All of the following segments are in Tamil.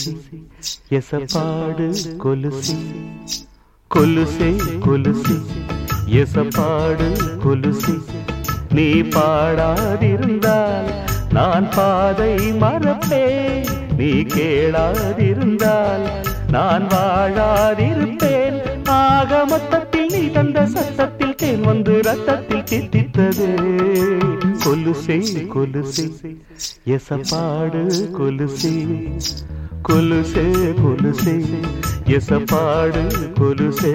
கொலுசே. கொலுசி எசப்பாடு கொலுசி. கொலுசே கொலுசி. எசப்பாடு கொலுசி. நீ பாடாதிருந்தால் நான் பாதை மறப்பே நீ கேளாதிருந்தால் நான் வாழாதிருப்பேன். ஆக மொத்தத்தில் நீ தந்த சத்தத்தில் தேன் வந்து ரத்தத்தில் தித்தித்தது. கொலுசே கொலுசே. எசப்பாடு கொலுசே. கொலுசே கொலுசே எசப்பாடு கொலுசே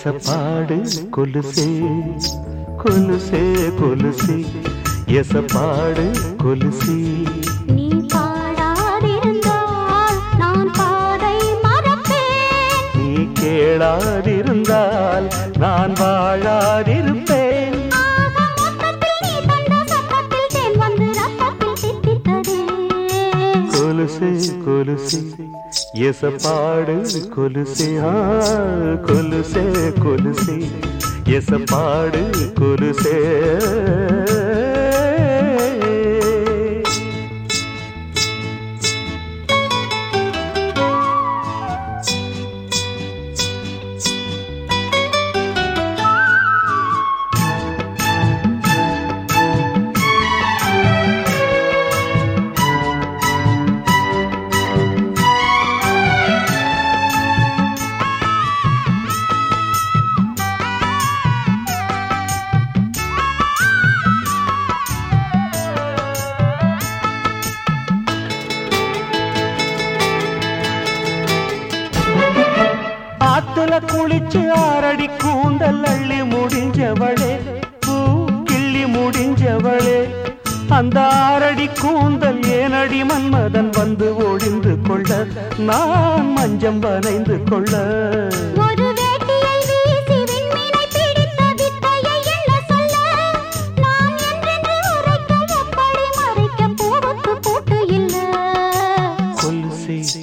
எசப்பாடு கொலுசே கொலுசே கொலுசி எசப்பாடு கொலுசி நீ எசப்பாடு கொலுசே ஆ கொலுசே கொலுசே எசப்பாடு கொலுசே ஆத்துல குளிச்சு ஆறடி கூந்தல் அள்ளி முடிஞ்சவளே பூ கிள்ளி முடிஞ்சவளே. அந்த ஆறடி கூந்தல் ஏனடி மன்மதன் வந்து ஒழிந்து கொள்ள நான் மஞ்சம் வரைந்து கொள்ள.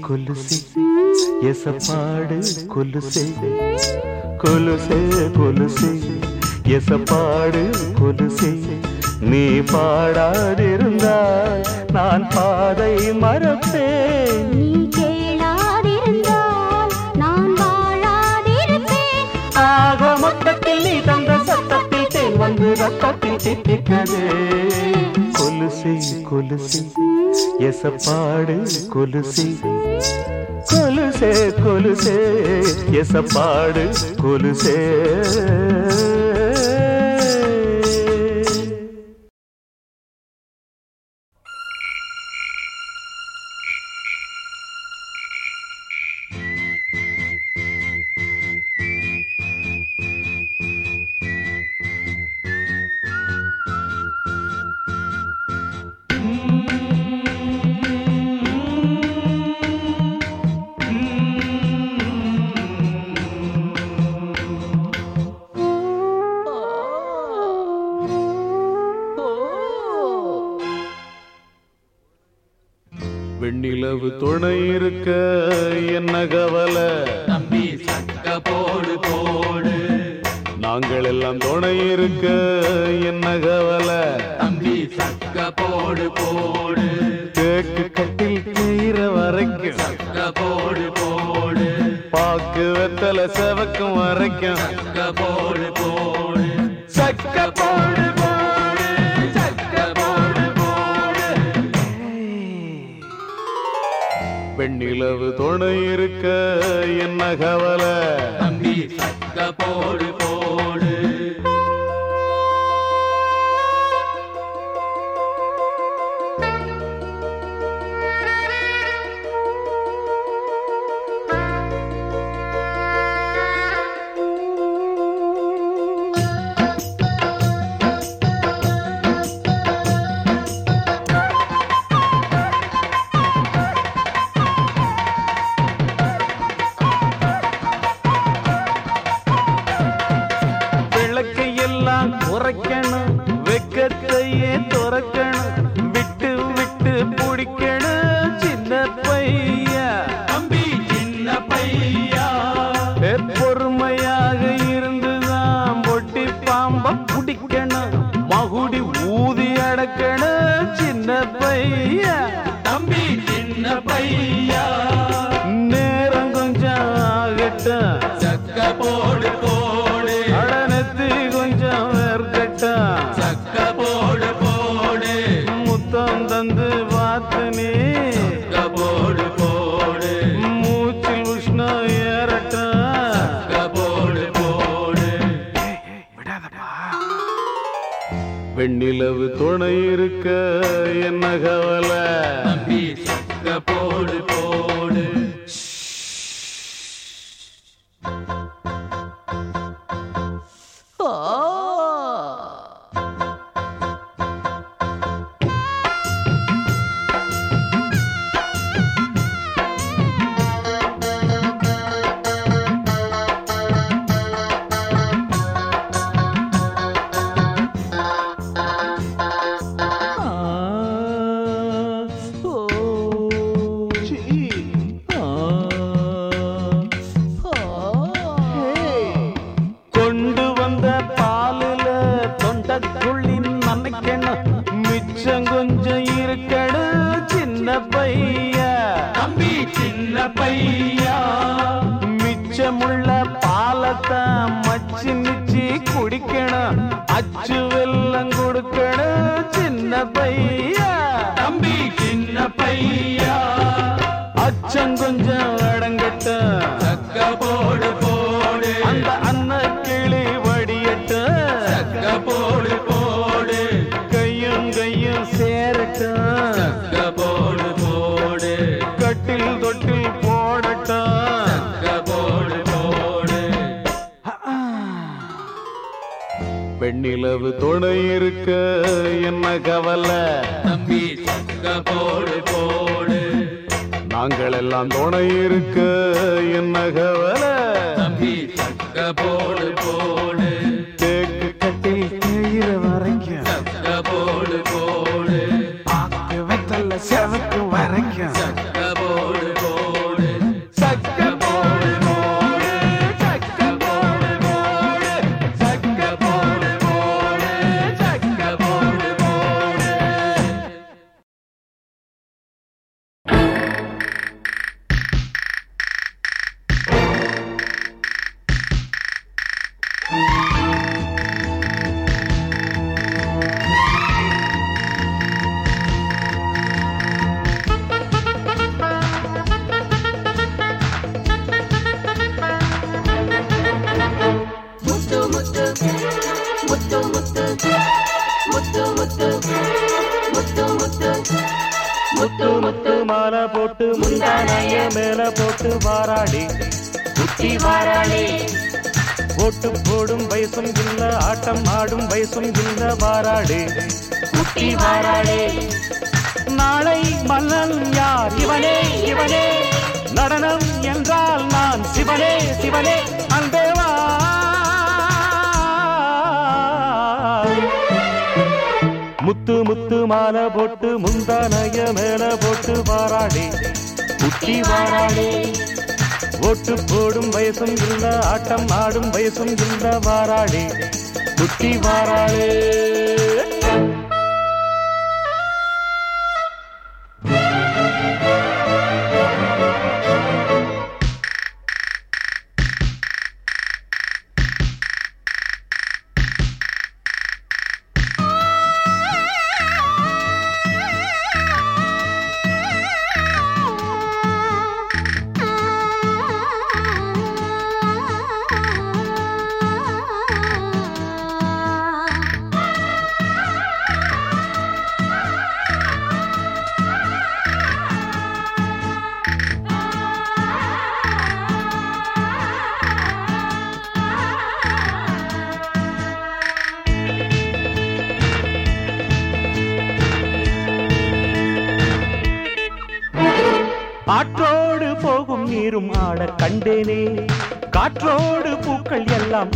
கொலுசே எசப்பாடு கொலுசே. கொலுசே கொலுசே எசப்பாடு கொலுசே. நீ பாடாதிருந்தால் நான் பாதை மறப்பேன். நீ கேளாதிருந்தால் நான் வாழாதிருப்பேன். ஆக மொத்தத்தில் நீ தந்த சத்தத்தில் தேன் வந்து ரத்தத்தில் தித்தித்தது கொலுசே கொலுசே. எசப்பாடு கொலுசே. கொலுசே கொலுசே. எசப்பாடு கொலுசே. வெண்ணிலவு துணை இருக்க என்ன கவலை? தம்பி சக்க போடு போடு. நாங்கள் எல்லாம் துணை இருக்க என்ன கவலை? தம்பி சக்க போடு போடு. தேக்கு கட்டில் கீற வரைக்கும். சக்க போடு போடு. பாக்கு வெத்தல செவக்கும் வரைக்கும். சக்க போடு போடு. பெண்ணிலவு துணை இருக்க என்ன கவலை தம்பி சக்க போடு. தந்து பார்த்து நீ சக்க போடு. போடு மூச்சில் உஷ்ணம் ஏறட்டும் சக்க போடு. போடு வெண்ணிலவு துணை இருக்க என்ன கவலை? அடிக்கணும் வெண்ணிலவு துணை இருக்க என்ன கவலை? தம்பி போடு போடு. நாங்கள் எல்லாம் துணை இருக்க என்ன கவலை? போட்டு வாராடி குட்டி வாராடி ஓட்டு போடும் வயசும் இல்ல ஆட்டம் ஆடும் வயசும் இல்ல வாராடி குட்டி வாராளே. நாளை மன்னன் யார்? இவனே இவனே. நடனம் என்றால் நான் சிவனே சிவனே. அன்பேவா. முத்து முத்து மாலை போட்டு முந்தானைய மேல போட்டு வாராடி கட்டி வாராடி ஓட்டு போடும் வயசும் இல்ல ஆட்டம் ஆடும் வயசும் இல்ல வாராடி குட்டி வாராளே.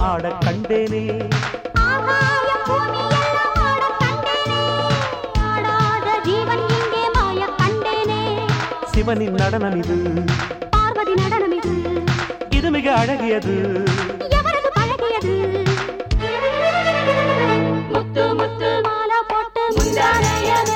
ஆடக் கண்டேனே. சிவனின் நடனம் இது. பார்வதி நடனம் இது. இது மிக அழகியது. பழகியது? முத்து முத்து மாலா போட்டு முந்தானையது.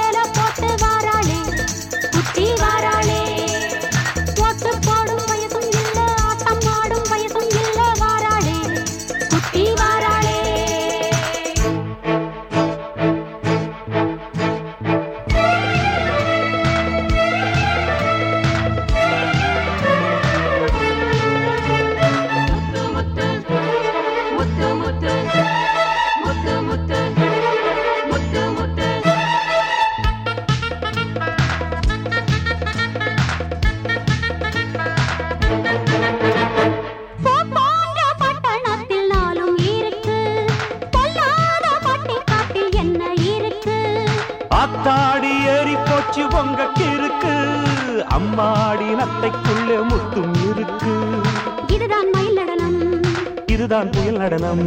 இதுதான் புயல் நடனம்.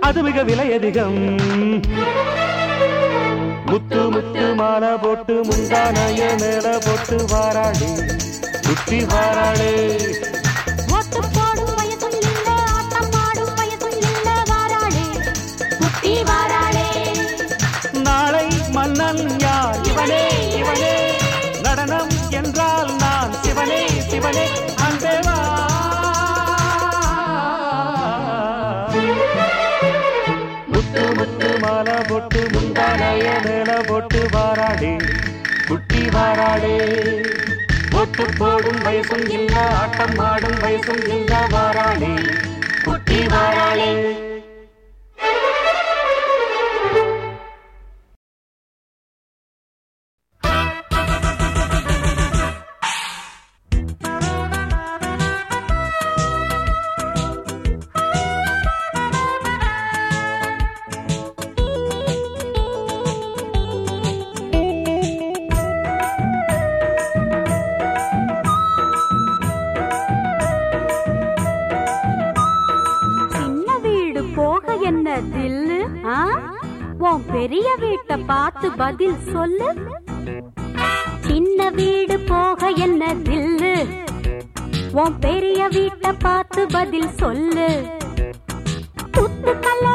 அது மிக விலை அதிகம். முத்து முத்து மாலை போட்டு முந்தானைய மேல போட்டு வாராளே சுத்தி வாராளே. நாளை மன்னன் நடனம் என்றால் நான் சிவனே சிவனே. போட்டு வாராடே குட்டி வாராடே ஓட்டு போடும் வயசும் இல்ல ஆட்டம் ஆடும் வயசும் இல்ல வாராளே குட்டி வாராளே. பெரிய வீட்டை பார்த்து பதில் சொல்லு. சின்ன வீடு போக என்ன தில்லு? உன் பெரிய வீட்டை பார்த்து பதில் சொல்லு. புத்து கல்ல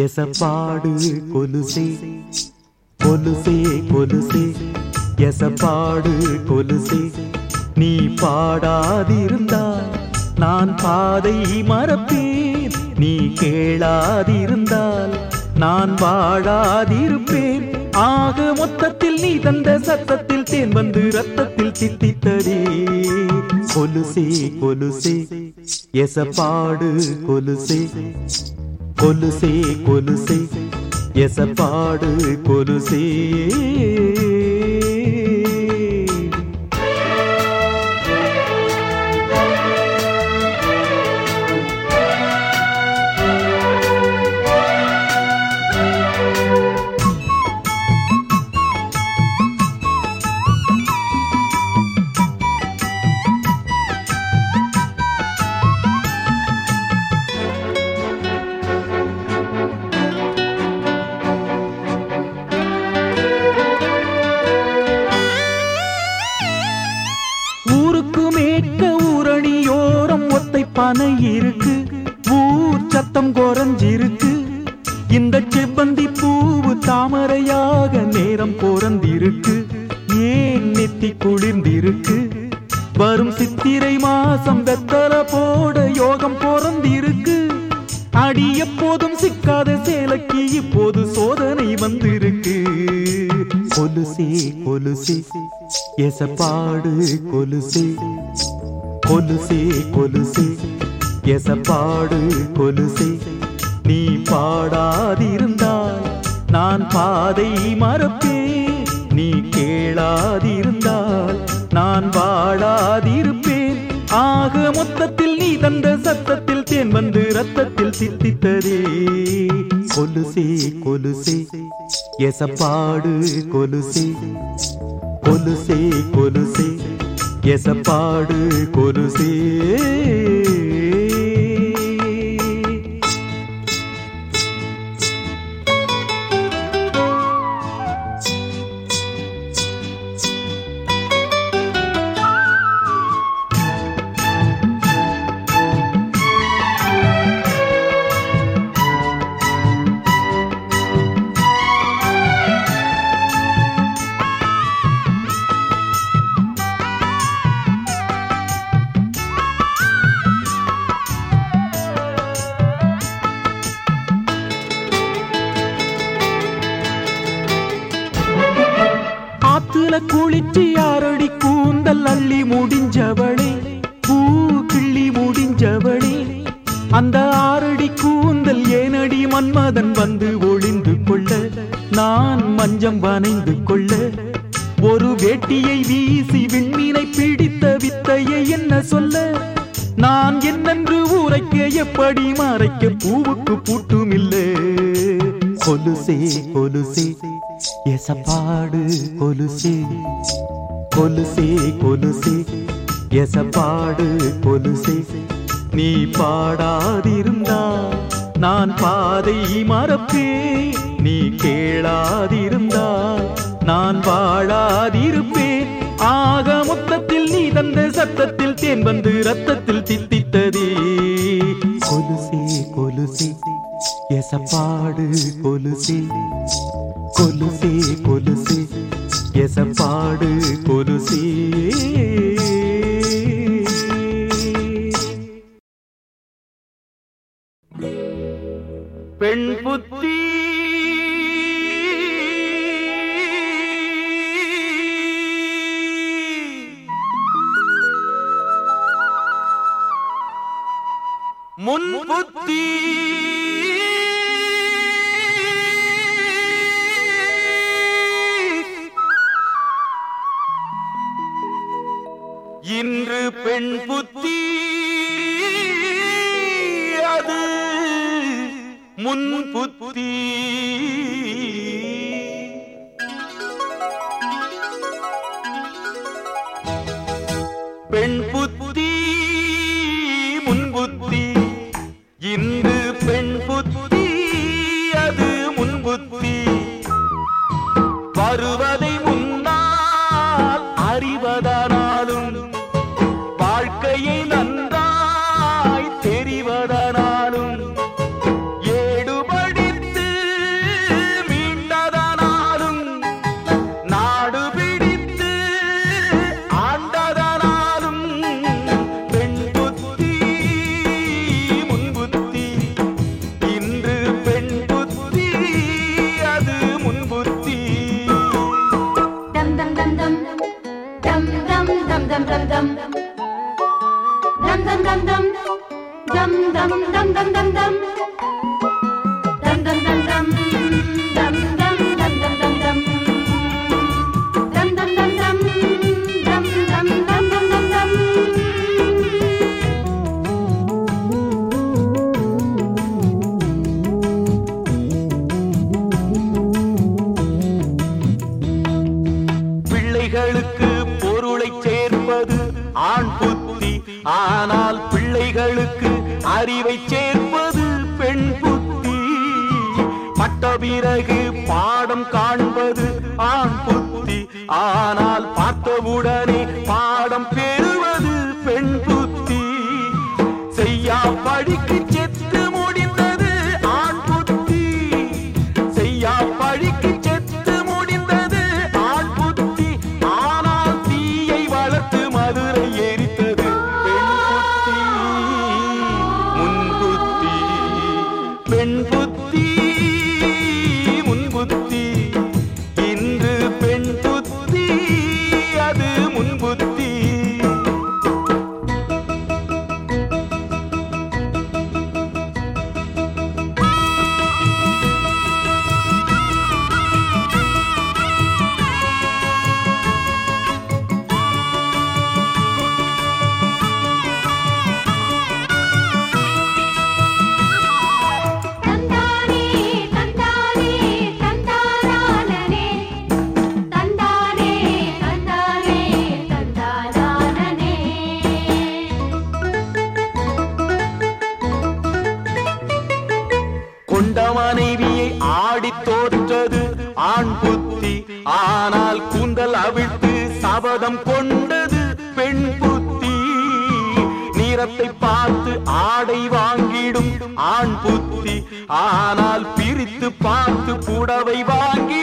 எசப்பாடு கொலுசே கொலுசே கொலுசே. எசப்பாடு கொலுசே நீ பாடாதிருந்தால் நான் பாதை மறப்பேன். நீ கேளாதிருந்தால் நான் வாழாதிருப்பேன். ஆக மொத்தத்தில் நீ தந்த சத்தத்தில் தேன் வந்து ரத்தத்தில் தித்தித்ததே. கொலுசே கொலுசே எசப்பாடு கொலுசே. கொலுசே கொலுசே. எசப்பாடு கொலுசே. அணை இருக்கு ஊர் சத்தம் குறைஞ்சிருக்கு. இந்த செவ்வந்தி பூவு தாமரையாக நேரம் பொறந்திருக்கு. ஏன் நெத்தி குளிர்ந்திருக்கு? வரும் சித்திரை மாசம் வெத்தல போட யோகம் பொறந்திருக்கு. அடி எப்போதும் சிக்காத சேலைக்கு இப்போது சோதனை வந்திருக்கு. கொலுசே கொலுசே எசப்பாடு கொலுசே. கொலுசே கொலுசே. எசப்பாடு கொலுசே. நீ பாடாதிருந்தால் நான் பாதை மறப்பேன். நீ கேளாதிருந்தால் நான் வாழாதிருப்பேன். ஆக மொத்தத்தில் நீ தந்த சத்தத்தில் தேன் வந்து ரத்தத்தில் சித்தித்ததே கொலுசே கொலுசே. எசப்பாடு கொலுசே. கொலுசே கொலுசே. எசப்பாடு கொலுசே. காத்திருப்பேன் ஆக மொத்தத்தில் நீ தந்த சத்தத்தில் தேன் வந்து ரத்தத்தில் தித்தித்ததே. கொலுசே கொலுசே எசப்பாடு கொலுசே. கொலுசே கொலுசே எசப்பாடு கொலுசே. பெண் புத்தி முன்புத்தி. இன்று பெண் புத்தி அது முன்புத்தி பெண் புத்தி முன்புத்தி பிள்ளைகளுக்கு பொருளை சேர்ப்பது ஆண் புத்தி. ஆனால் பிள்ளைகளுக்கு அறிவை சேர்ப்பது பெண் புத்தி. பட்ட பிறகு பாடம் காண்பது ஆண் புத்தி. ஆனால் பார்த்தவுடனே பாடம் பெறுவது பெண் புத்தி. செய்யா படிக்கு முகத்தை பார்த்து ஆடை வாங்கிடும் ஆண் புத்தி. ஆனால் பிரித்து பார்த்து புடவை வாங்கி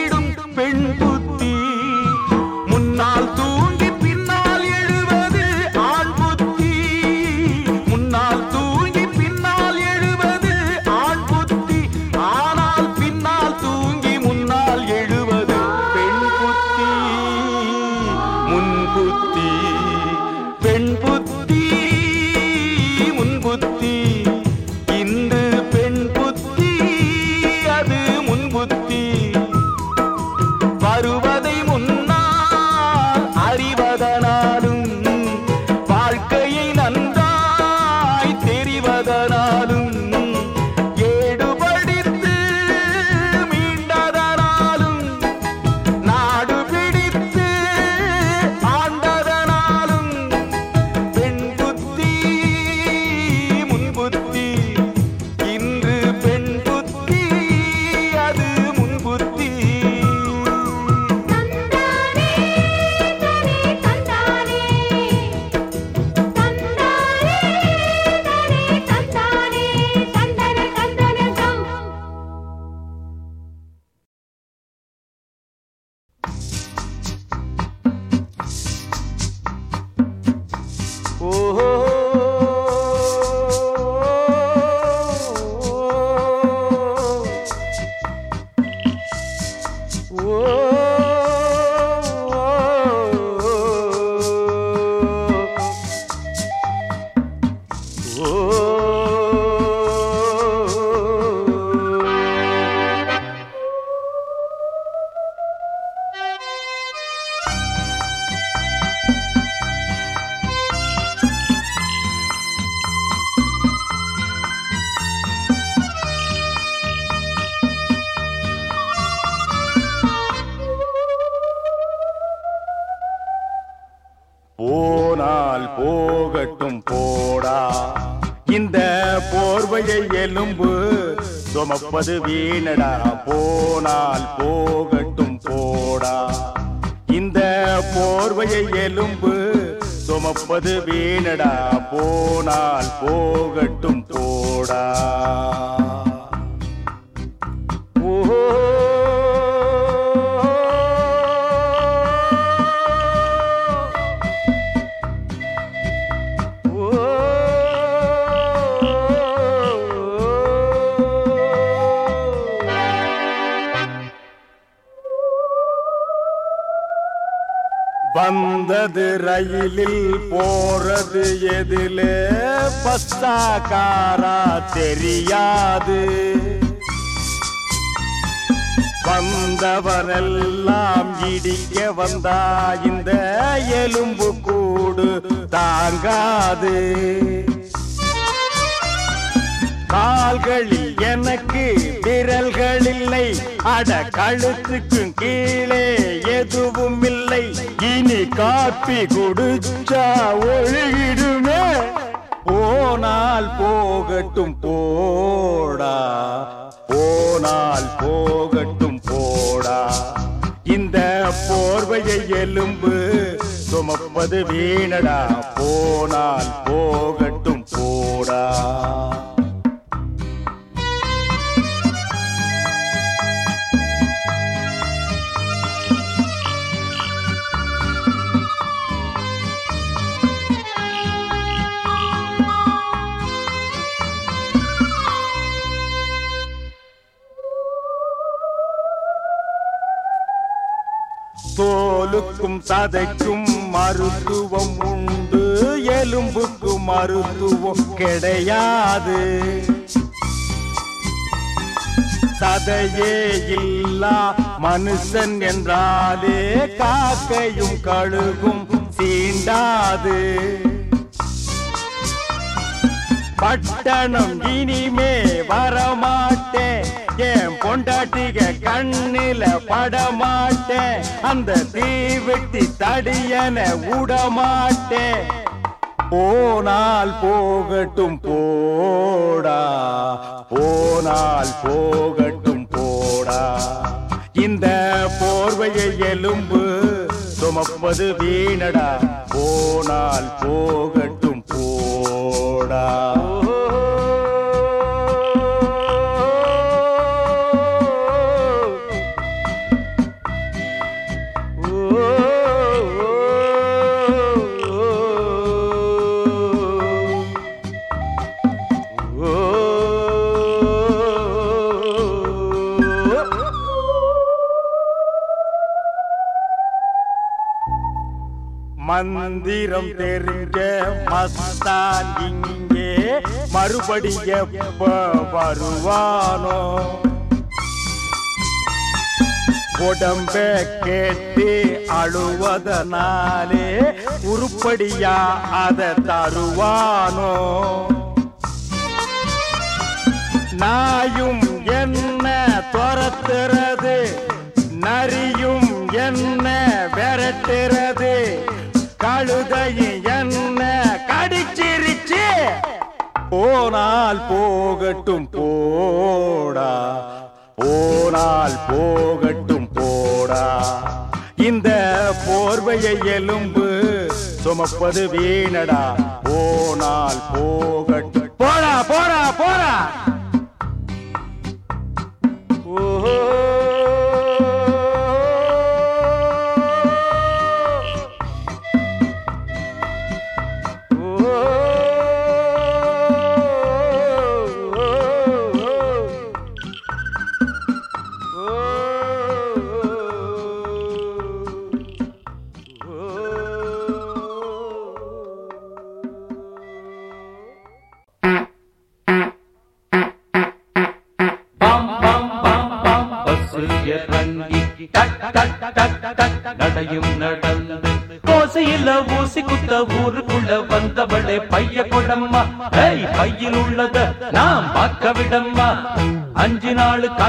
போவது வீணடா. போனால் போகட்டும் போடா. இந்த போர்வையை எலும்பு சுமப்பது வீணடா. போனால் போகட்டும் போடா. வந்தது ரயிலில் போறது எதிலே. பஸ்ஸா காரா தெரியாது. வந்தவரெல்லாம் இடிக்க வந்தா இந்த எலும்பு கூடு தாங்காது. கால்களில் எனக்கு விரல்கள் இல்லை அட கழுத்துக்கும் கீழே எதுவும் இல்லை இனி காப்பி குடிச்சா ஒழுகிடுமே. போனால் போகட்டும் போடா. போனால் போகட்டும் போடா. இந்த போர்வையை எலும்பு சுமப்பது வீணடா. போனால் போகட்டும் போடா. தோலுக்கும் சதைக்கும் மருத்துவம் உண்டு. எலும்புக்கு மருத்துவம் கிடையாது. சதையே இல்லா மனுஷன் என்றாலே காக்கையும் கழுகும் சீண்டாது. பட்டணம் இனிமே வரமாட்டேன் என் பொண்டாட்டிக கண்ணில படமாட்டேன்? அந்த தீ வெட்டி தடியன விடமாட்டேன் போனால் போகட்டும் போடா போனால் போகட்டும் போடா. இந்த போர்வையை எலும்பு சுமப்பது வீணடா போனால் போகட்டும் போடா. மந்திரம் தெரிஞ்ச மஸ்தான் இங்கே மறுபடி எப்ப வருவானோ? உடம்ப கேட்டு அழுவதனாலே உருப்படியா அதை தருவானோ? நாயும் என்ன துரத்துறது? நரியும் என்ன விரட்டுறது? கழுதையும் என்ன கடிச்சிருச்சு? போனால் போகட்டும் போடா. போனால் போகட்டும் போடா. இந்த போர்வையை எலும்பு சுமப்பது வீணடா. போனால் போகட்டும். போடா போடா போடா. ஓஹோ.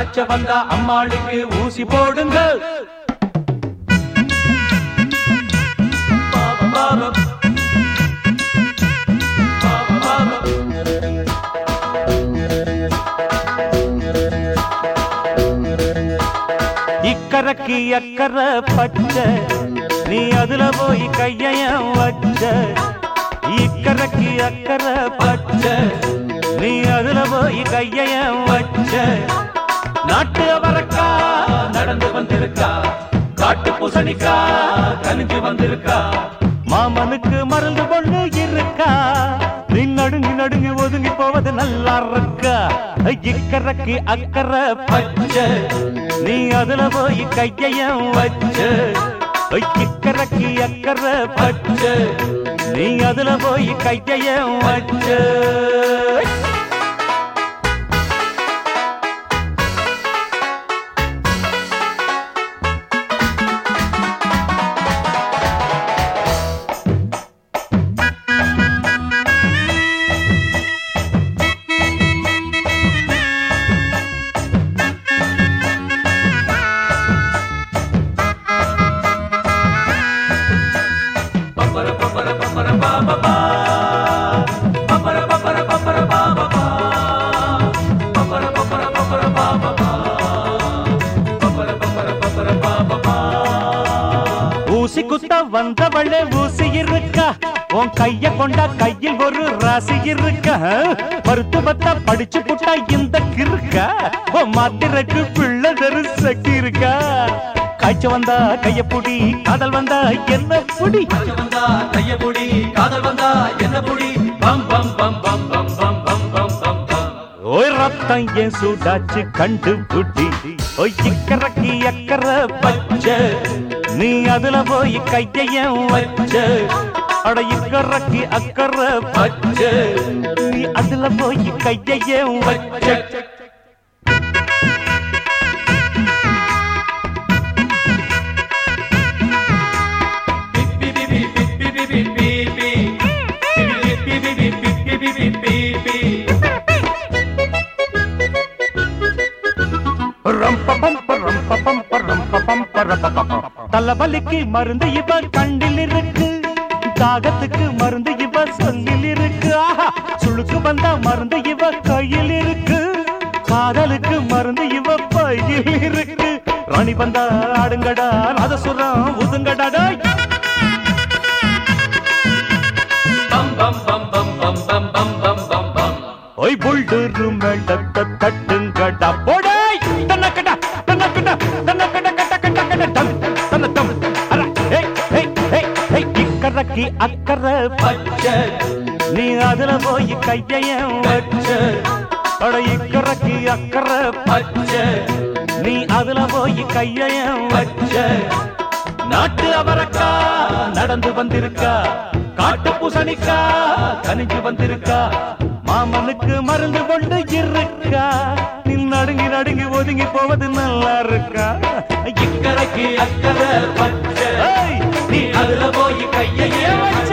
மச்ச வந்தா அம்மாளுக்கு ஊசி போடுங்கள். இக்கரைக்கு அக்கறை பச்ச நீ அதுல போய் கையம் வச்ச இக்கரைக்கு அக்கறை பச்ச நீ அதுல போய் கையம் வச்ச நாட்டு அவரக்கா நடந்து வந்திருக்கா. காட்டு பூசணிக்கா கனிஞ்சு வந்திருக்கா. மாமனுக்கு மருந்து பொண்ணு இருக்கா. நீ நடுங்கி நடுங்கி ஒதுங்கி போவது நல்லா இருக்கா. இக்கரைக்கு அக்கறை பச்ச நீ அதுல போய் கையம் வச்ச. இக்கரைக்கு அக்கறை பச்ச நீ அதுல போய் கையம் வச்ச. ஊசி குத்த வந்தவளே ஊசி இருக்கா? உன் கைய கொண்டா கையில் ஒரு ராசி இருக்கா? மருத்துவத்தை படிச்சு புட்டா இந்த கிருக்கா உன் மாத்திரைக்கு பிள்ளை சக்கி இருக்கா? காய்ச்ச வந்தா கைய புடி காதல் வந்தா என்ன புடி? வந்தா கைய புடி காதல் வந்தா என்ன புடி? பம் பம் பம் பம் பம் பம் பம் பம் பம் ஓய் ரத்தம் ஏன் சூடாச்சு கண்டு புடி ஓய் இக்கரைக்கு அக்கறை பச்சை. நீ அதுல போய் கைய வச்ச அடையுக்கறக்கு அக்கற பச்ச. நீ அதுல போய் கைய வச்ச. beep beep beep தலைவலிக்கு மருந்து இவ கண்டில் இருக்கு. தாகத்துக்கு மருந்து இவ சொல்லில் இருக்கு. ஆஹா சுளுக்கு வந்தா மருந்து இவ கையில் இருக்கு. காதலுக்கு மருந்து இவ பையில் இருக்கு. ராணி வந்தா ஆடுங்கடா நாதசுரம் உதுங்கடா டேய். ஒய் புல்டூரு மேளத்தை தட்டுங்கடா. போடாய் இக்கரைக்கு அக்கறை பச்ச. நீ அதுல போய் கையையும் வச்ச. அட இக்கரைக்கு அக்கறை பச்ச. நீ அதுல போய் கையையும் வச்ச. நாட்டு அவரக்கா நடந்து வந்திருக்கா. காட்டு பூசணிக்கா கனிஞ்சு வந்திருக்கா. மாமனுக்கு மருந்து கொண்டு இருக்கா. நீ நடுங்கி நடுங்கி ஒதுங்கி போவது நல்லா இருக்கா. இக்கரைக்கு அக்கறை பச்சை. நீ அதுல போய் கையை வச்ச